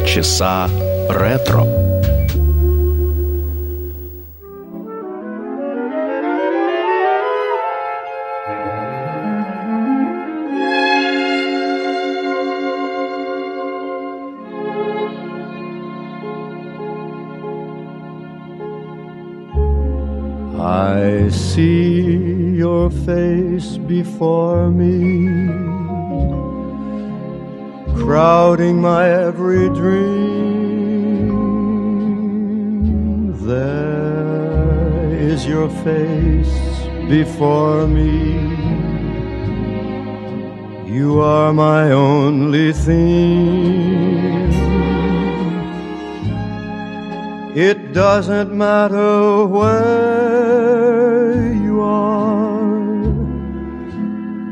Полчаса ретро. I see your face before me, crowding my every dream. There is your face before me. You are my only theme. It doesn't matter where you are,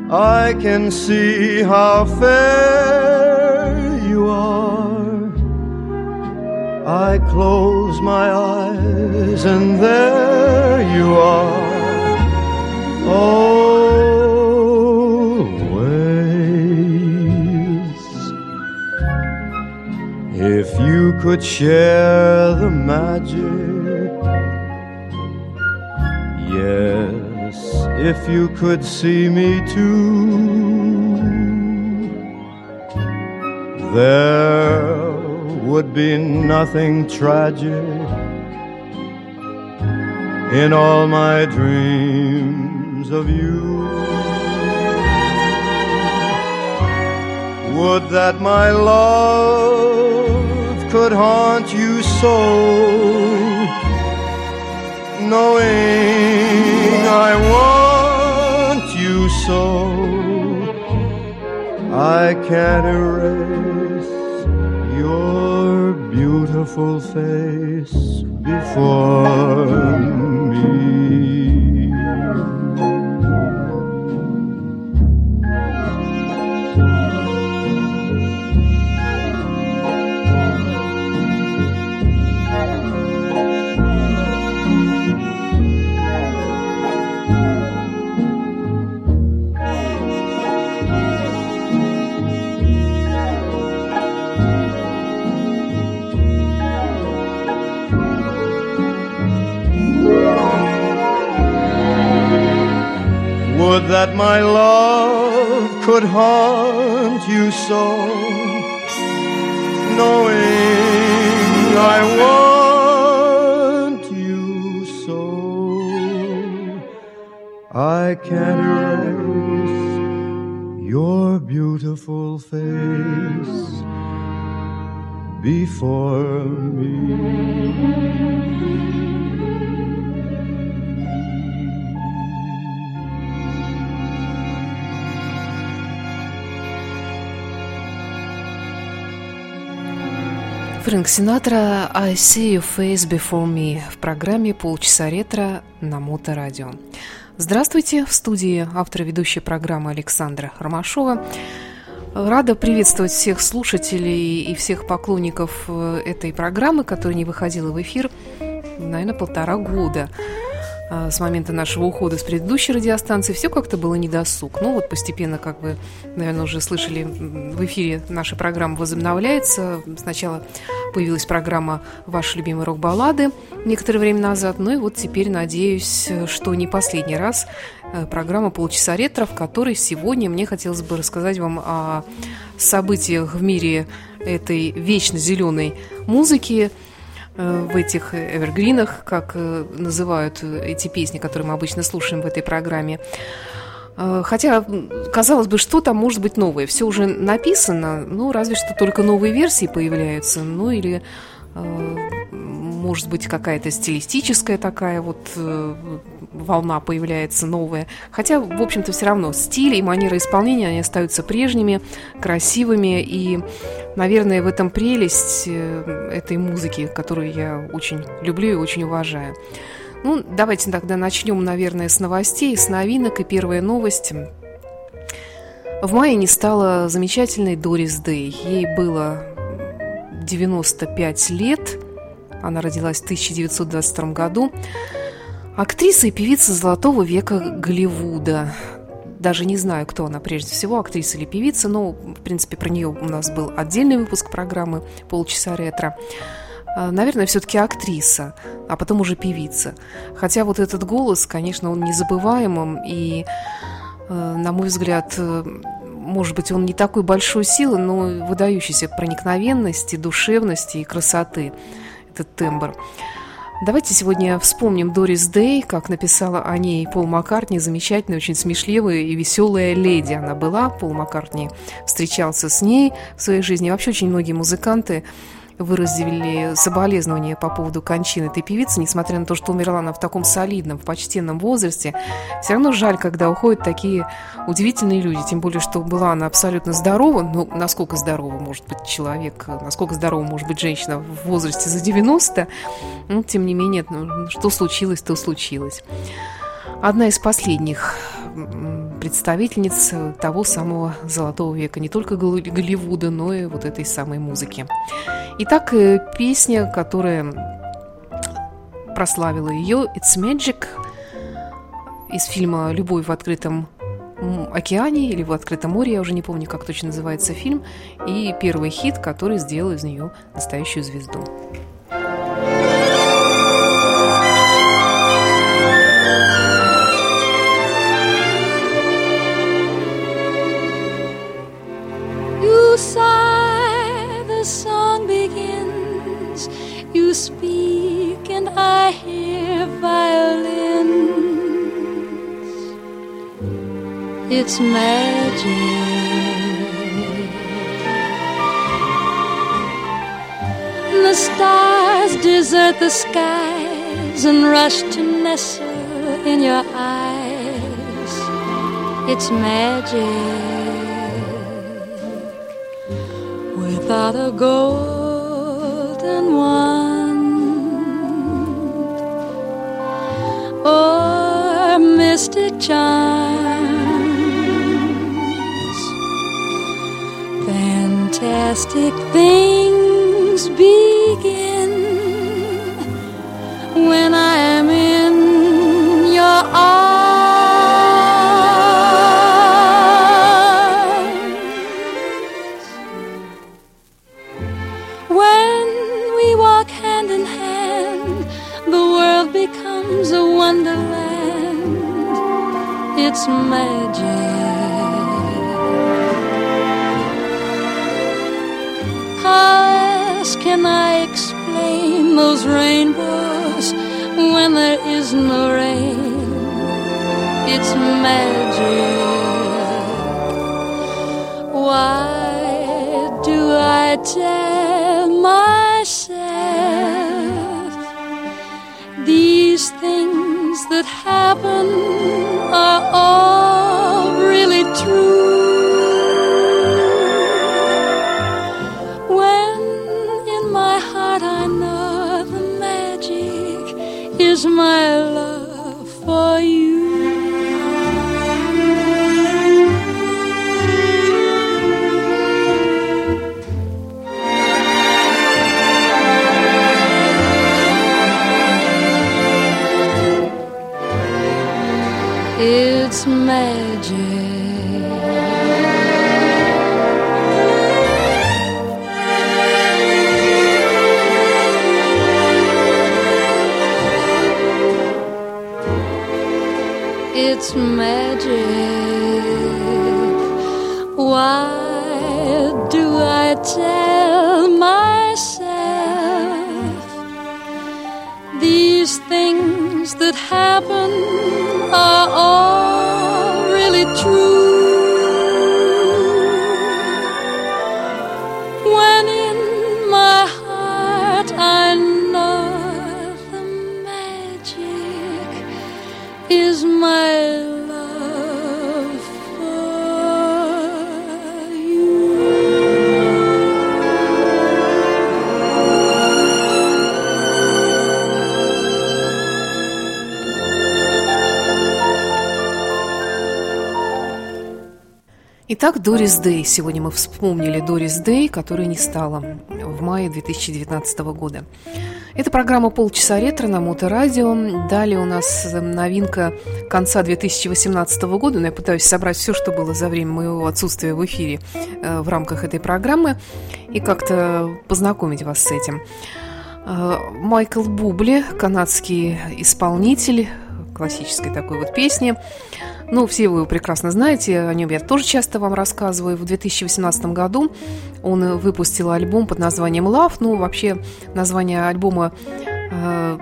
I can see how fair I close my eyes and there you are. Always. If you could share the magic, yes, if you could see me too, there would be nothing tragic in all my dreams of you. Would that my love could haunt you so, knowing I want you so. I can't erase your beautiful face before Фрэнк Синатра «I see your face before me» в программе «Полчаса ретро» на Моторадио. Здравствуйте, в студии автор ведущей программы Александра Ромашова. Рада приветствовать всех слушателей и всех поклонников э, этой программы, которая не выходила в эфир, наверное, полтора года с момента нашего ухода с предыдущей радиостанции все как-то было недосуг. Ну вот постепенно, как вы, наверное, уже слышали, в эфире наша программа возобновляется. Сначала появилась программа «Ваши любимые рок-баллады» некоторое время назад. Ну и вот теперь надеюсь, что не последний раз программа «Полчаса ретро», в которой сегодня мне хотелось бы рассказать вам о событиях в мире этой вечно зеленой музыки, в этих эвергринах, как называют эти песни, которые мы обычно слушаем в этой программе. Хотя, казалось бы, что там может быть новое? Все уже написано, ну, разве что только новые версии появляются, ну, или может быть, какая-то стилистическая такая вот волна появляется новая. Хотя, в общем-то, все равно стиль и манера исполнения, они остаются прежними, красивыми. И, наверное, в этом прелесть этой музыки, которую я очень люблю и очень уважаю. Ну, давайте тогда начнем, наверное, с новостей, с новинок. И первая новость. В мае не стала замечательной Дорис Дэй. Ей было 95 лет. Она родилась в 1922 году. Актриса и певица золотого века Голливуда. даже не знаю, кто она прежде всего, актриса или певица, но, в принципе, про нее у нас был отдельный выпуск программы «Полчаса ретро». А, наверное, все-таки актриса, а потом уже певица. Хотя вот этот голос, конечно, он незабываемым, и, э, на мой взгляд, э, может быть, он не такой большой силы, но выдающейся проникновенности, душевности и красоты, этот тембр. Давайте сегодня вспомним Дорис Дэй, как написала о ней Пол Маккартни, замечательная, очень смешливая и веселая леди она была. Пол Маккартни встречался с ней в своей жизни. Вообще очень многие музыканты выразили соболезнования по поводу кончины этой певицы, несмотря на то, что умерла она в таком солидном, в почтенном возрасте. Все равно жаль, когда уходят такие удивительные люди, тем более, что была она абсолютно здорова, ну, насколько здорова может быть человек, насколько здорова может быть женщина в возрасте за 90, ну, тем не менее, ну, что случилось, то случилось. Одна из последних представительниц того самого золотого века, не только Голливуда, но и вот этой самой музыки. Итак, э, песня, которая прославила ее, «It's Magic» из фильма «Любовь в открытом океане» или «В открытом море», я уже не помню, как точно называется фильм, и первый хит, который сделал из нее настоящую звезду. Its magic. The stars desert the skies and rush to nestle in your eyes. It's magic without a golden wand mystic charm. fantastic things begin when I am in your arms. It's magic. How can I explain those rainbows when there is no rain? It's magic. Why do I tell that happen are all really true? When in my heart I know the magic is my love Итак, Дорис Дэй. Сегодня мы вспомнили Дорис Дэй, которая не стала в мае 2019 года. Это программа «Полчаса ретро» на Моторадио. Далее у нас новинка конца 2018 года. Но я пытаюсь собрать все, что было за время моего отсутствия в эфире э, в рамках этой программы и как-то познакомить вас с этим. Э, Майкл Бубли, канадский исполнитель классической такой вот песни. Ну, все вы его прекрасно знаете, о нем я тоже часто вам рассказываю. В 2018 году он выпустил альбом под названием «Love». Ну, вообще, название альбома э,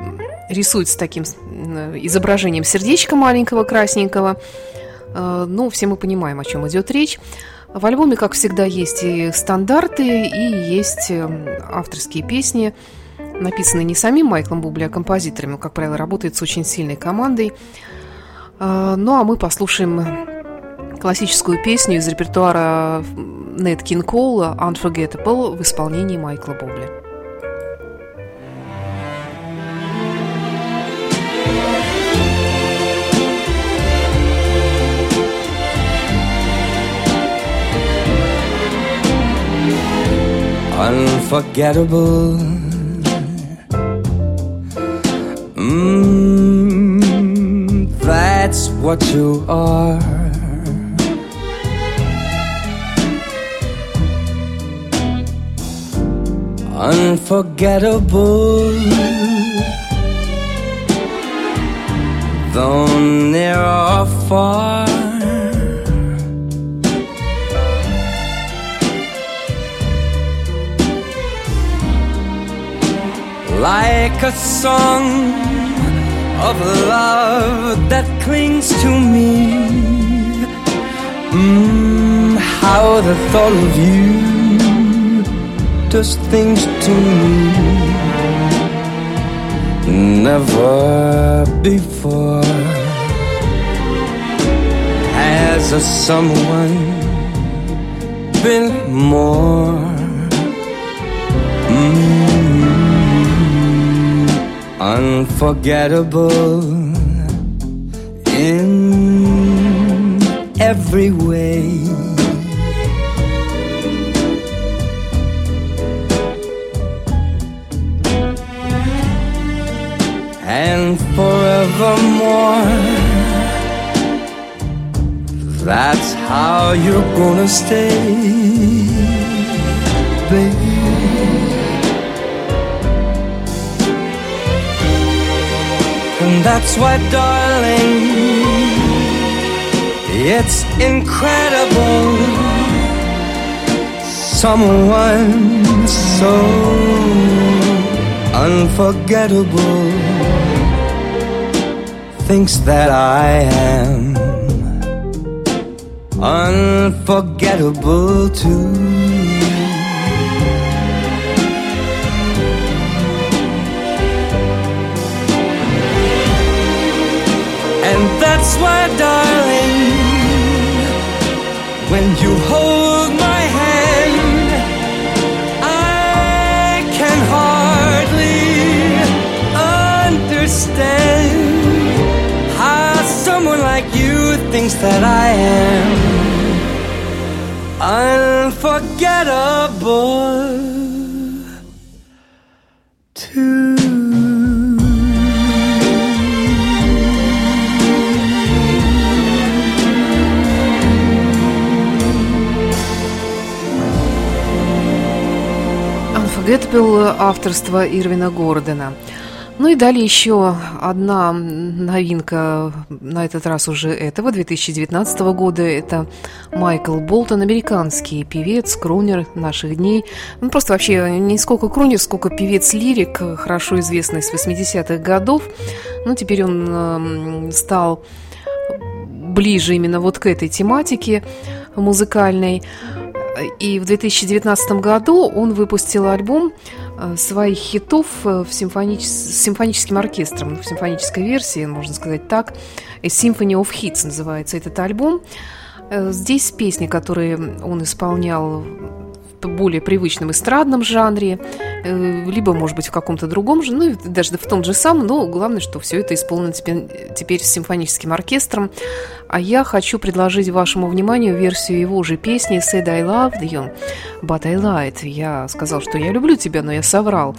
рисуется таким э, изображением сердечка маленького, красненького. Э, ну, все мы понимаем, о чем идет речь. В альбоме, как всегда, есть и стандарты, и есть э, авторские песни, написанные не самим Майклом Бубли, а композиторами. Как правило, работает с очень сильной командой. А, ну а мы послушаем классическую песню из репертуара Нет Кин Коула «Unforgettable» в исполнении Майкла Бобли. Unforgettable. What you are. Unforgettable, though near or far. Like a song of love that clings to me. Mmm, how the thought of you does things to me. Never before has a someone been more. Mm unforgettable every way. And forevermore, that's how you're gonna stay, baby. And that's why, darling, it's incredible. Someone so unforgettable thinks that I am unforgettable too. And that's why, darling, when you hold my hand, I can hardly understand how someone like you thinks that I am unforgettable. Гэтбилл авторства Ирвина Гордона. Ну и далее еще одна новинка, на этот раз уже этого, 2019 года. Это Майкл Болтон, американский певец, крунер наших дней. Ну, просто вообще не сколько крунер, сколько певец-лирик, хорошо известный с 80-х годов. Ну, теперь он стал ближе именно вот к этой тематике музыкальной. И в 2019 году он выпустил альбом э, своих хитов э, в симфонич... с симфоническим оркестром, в симфонической версии, можно сказать так. Symphony of Hits называется этот альбом. Э, здесь песни, которые он исполнял более привычном эстрадном жанре, э, либо, может быть, в каком-то другом же, ну, даже в том же самом, но главное, что все это исполнено теперь, с симфоническим оркестром. А я хочу предложить вашему вниманию версию его же песни «Said I loved you, but I lied». Я сказал, что я люблю тебя, но я соврал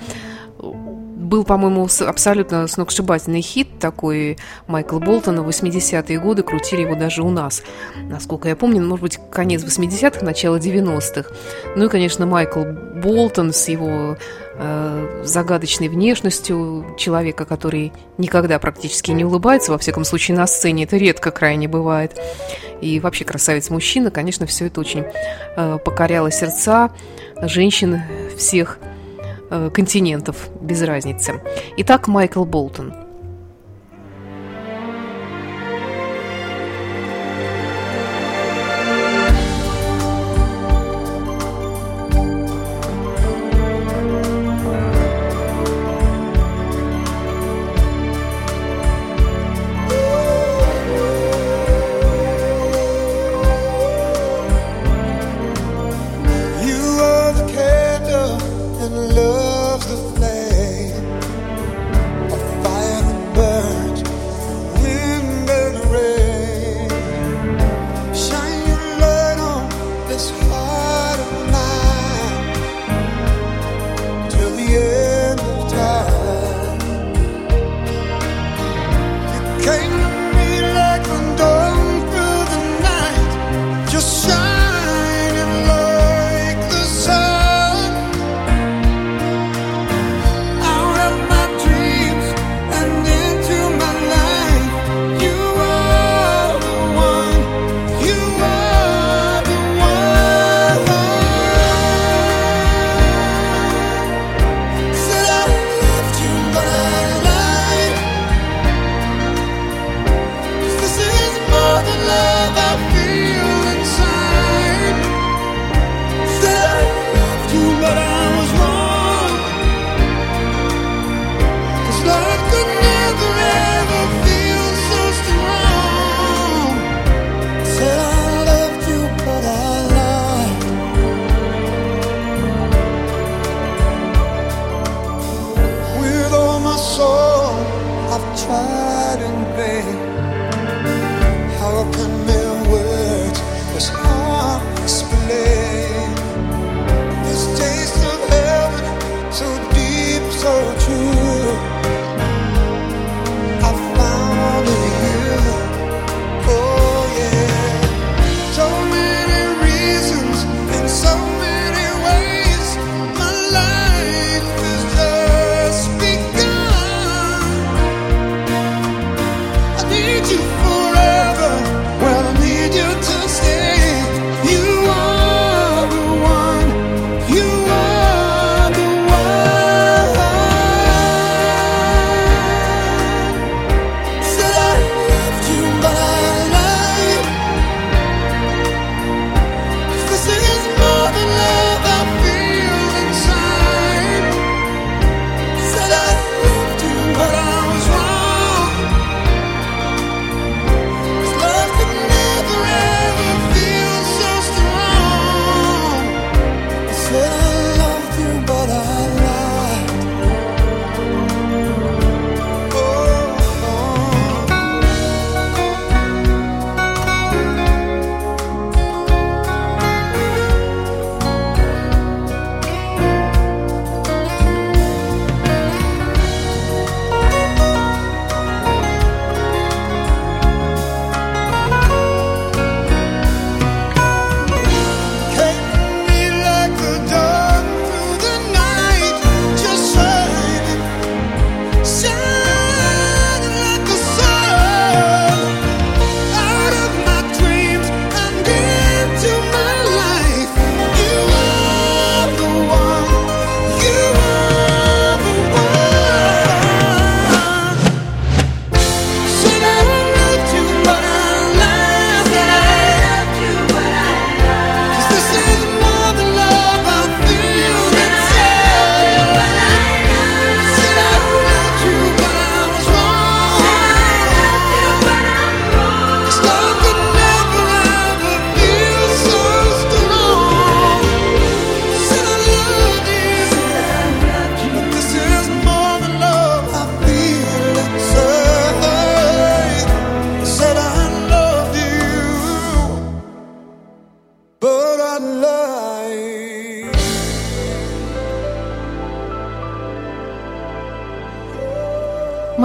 был, по-моему, абсолютно сногсшибательный хит такой Майкла Болтона. В 80-е годы крутили его даже у нас. Насколько я помню, может быть, конец 80-х, начало 90-х. Ну и, конечно, Майкл Болтон с его э, загадочной внешностью человека, который никогда практически не улыбается, во всяком случае на сцене, это редко крайне бывает. И вообще красавец-мужчина, конечно, все это очень э, покоряло сердца женщин всех континентов, без разницы. Итак, Майкл Болтон –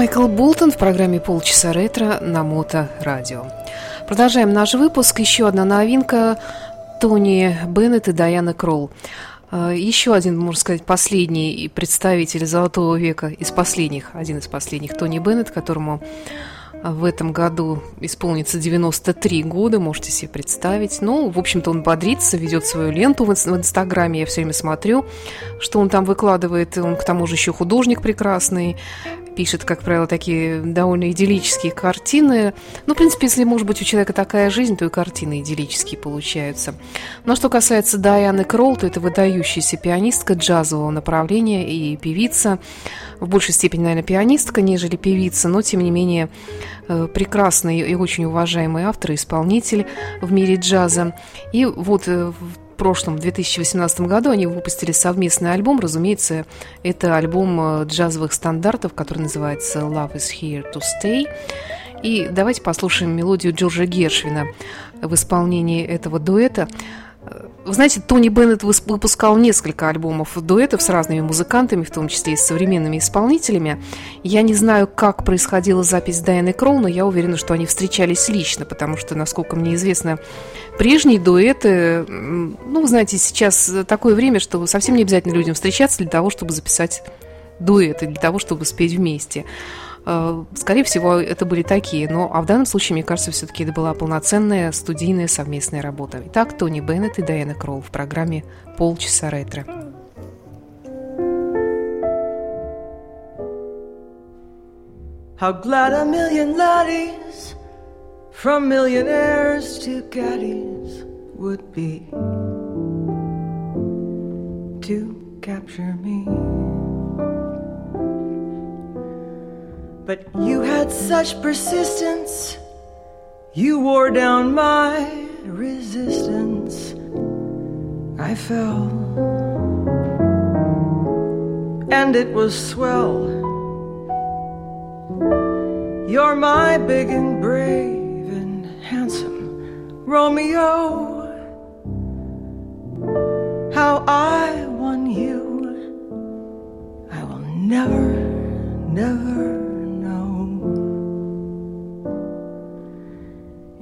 Майкл Болтон в программе «Полчаса ретро» на Мото-радио. Продолжаем наш выпуск. Еще одна новинка Тони Беннет и Дайана Кролл. А, еще один, можно сказать, последний представитель золотого века из последних, один из последних, Тони Беннет, которому в этом году исполнится 93 года, можете себе представить. Ну, в общем-то, он бодрится, ведет свою ленту в Инстаграме, я все время смотрю, что он там выкладывает. Он, к тому же, еще художник прекрасный, пишет, как правило, такие довольно идиллические картины. Ну, в принципе, если, может быть, у человека такая жизнь, то и картины идиллические получаются. Но что касается Дайаны Кролл, то это выдающаяся пианистка джазового направления и певица. В большей степени, наверное, пианистка, нежели певица, но, тем не менее, э, прекрасный и очень уважаемый автор и исполнитель в мире джаза. И вот э, в прошлом, в 2018 году, они выпустили совместный альбом. Разумеется, это альбом э, джазовых стандартов, который называется «Love is here to stay». И давайте послушаем мелодию Джорджа Гершвина в исполнении этого дуэта – вы знаете, Тони Беннет выпускал несколько альбомов дуэтов с разными музыкантами, в том числе и с современными исполнителями. Я не знаю, как происходила запись Дайаны Кролл, но я уверена, что они встречались лично, потому что, насколько мне известно, прежние дуэты, ну, вы знаете, сейчас такое время, что совсем не обязательно людям встречаться для того, чтобы записать дуэты, для того, чтобы спеть вместе. Э, скорее всего, это были такие, но а в данном случае, мне кажется, все-таки это была полноценная студийная совместная работа. Итак, Тони Беннет и Дайана Кролл в программе «Полчаса ретро». How glad a million laddies from millionaires to caddies would be to capture me. But you had such persistence, you wore down my resistance. I fell, and it was swell. You're my big and brave and handsome Romeo. How I won you, I will never, never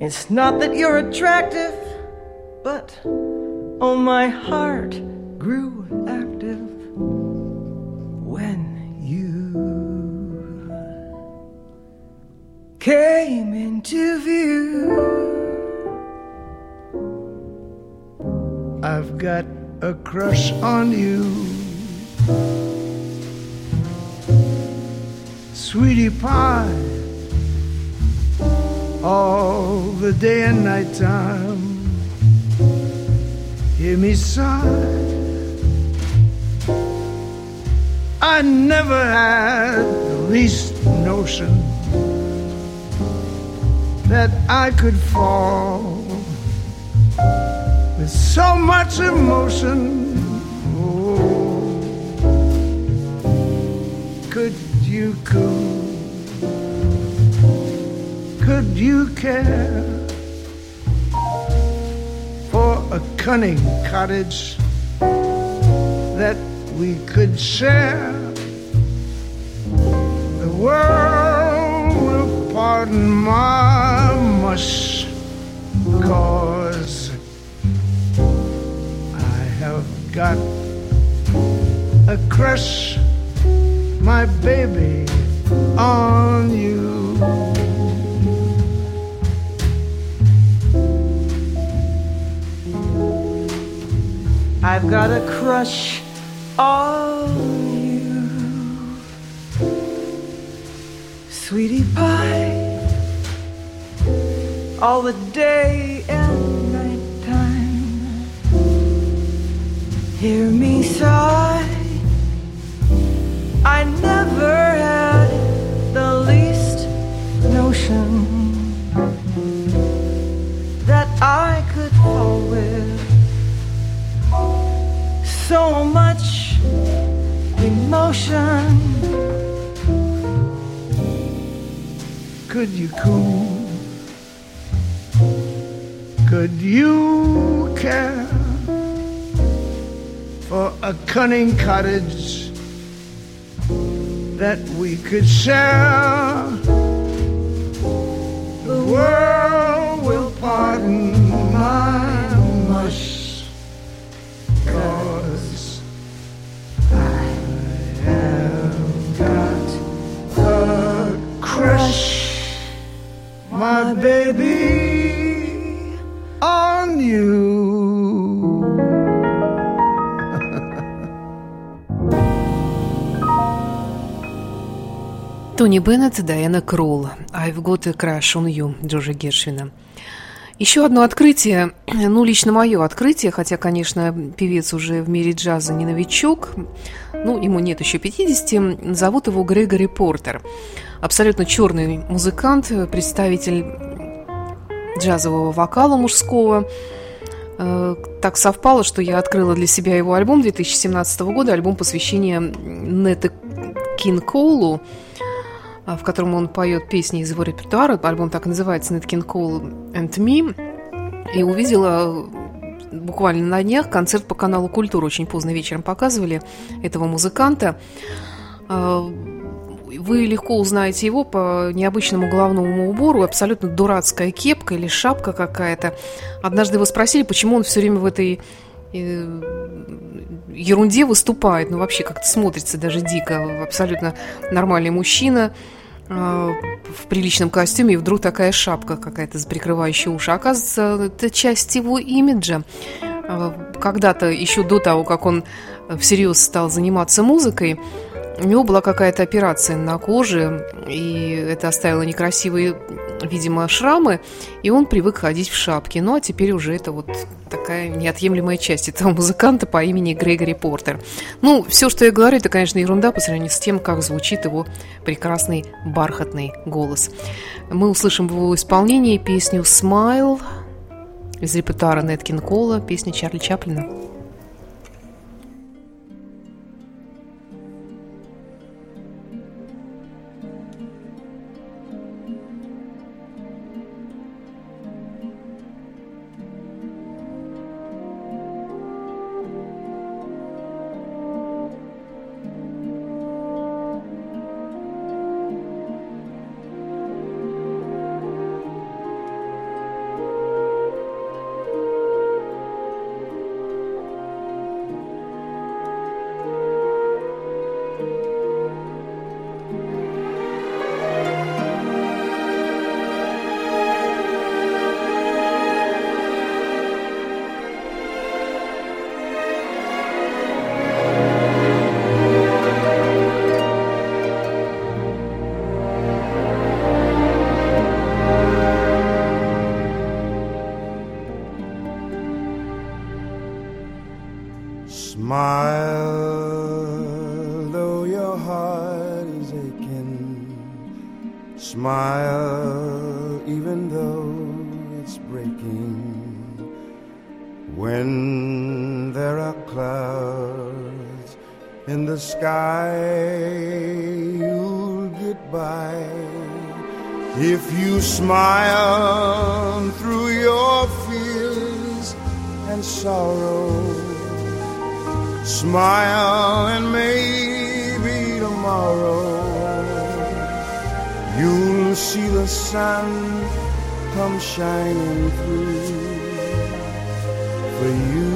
It's not that you're attractive, but oh, my heart grew active when you came into view. I've got a crush on you. Sweetie pie all the day and night time. Hear me sigh. I never had the least notion that I could fall with so much emotion. Oh, could you cool? Could you care for a cunning cottage that we could share? The world will pardon my mush, cause I have got a crush, my baby, on you. I've got a crush on you, sweetie pie, all the day and night time. Hear me sigh. Could you cool? Could you care for a cunning cottage that we could share. The world will pardon my mush, my baby, on you. Тони Беннет, Дайана Кролл. «I've got a crush on you» Джорджа Гершвина. Еще одно открытие, ну, лично мое открытие, хотя, конечно, певец уже в мире джаза не новичок, ну, ему нет еще 50, зовут его Грегори Портер. Абсолютно черный музыкант, представитель джазового вокала мужского. Э, так совпало, что я открыла для себя его альбом 2017 года, альбом посвящения Нета Кинкоулу, а, в котором он поет песни из его репертуара. Альбом так и называется «Nat King Cole and Me». И увидела буквально на днях концерт по каналу «Культура». Очень поздно вечером показывали этого музыканта. Вы легко узнаете его по необычному головному убору, абсолютно дурацкая кепка или шапка какая-то. Однажды его спросили, почему он все время в этой э, ерунде выступает, ну вообще как-то смотрится даже дико, абсолютно нормальный мужчина э, в приличном костюме, и вдруг такая шапка какая-то прикрывающая уши. Оказывается, это часть его имиджа. Э, когда-то, еще до того, как он всерьез стал заниматься музыкой, у него была какая-то операция на коже, и это оставило некрасивые, видимо, шрамы, и он привык ходить в шапке. Ну, а теперь уже это вот такая неотъемлемая часть этого музыканта по имени Грегори Портер. Ну, все, что я говорю, это, конечно, ерунда по сравнению с тем, как звучит его прекрасный бархатный голос. Мы услышим в его исполнении песню «Smile» из репертуара Неткин Кола, песня Чарли Чаплина. smile, and maybe tomorrow you'll see the sun come shining through for you.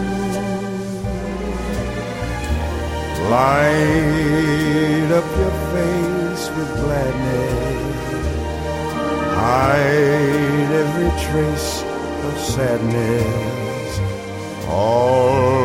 Light up your face with gladness, hide every trace of sadness. All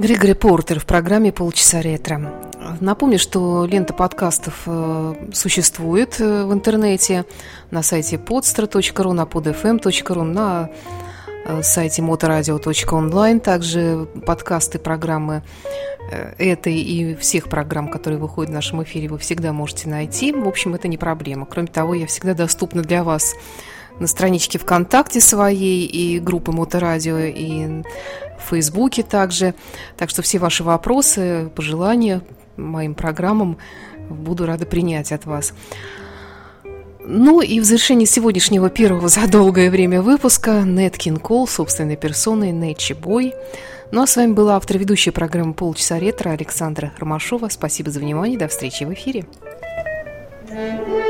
Григорий Портер в программе «Полчаса ретро». Напомню, что лента подкастов э, существует э, в интернете на сайте podstra.ru, на podfm.ru, на э, сайте motoradio.online. Также подкасты программы этой и всех программ, которые выходят в нашем эфире, вы всегда можете найти. В общем, это не проблема. Кроме того, я всегда доступна для вас на страничке ВКонтакте своей и группы Моторадио, и в Фейсбуке также. Так что все ваши вопросы, пожелания моим программам буду рада принять от вас. Ну и в завершении сегодняшнего первого за долгое время выпуска Нет Кол собственной персоной Нэтчи Бой. Ну а с вами была автор ведущая программы «Полчаса ретро» Александра Ромашова. Спасибо за внимание. До встречи в эфире. There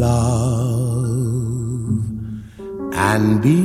Love and be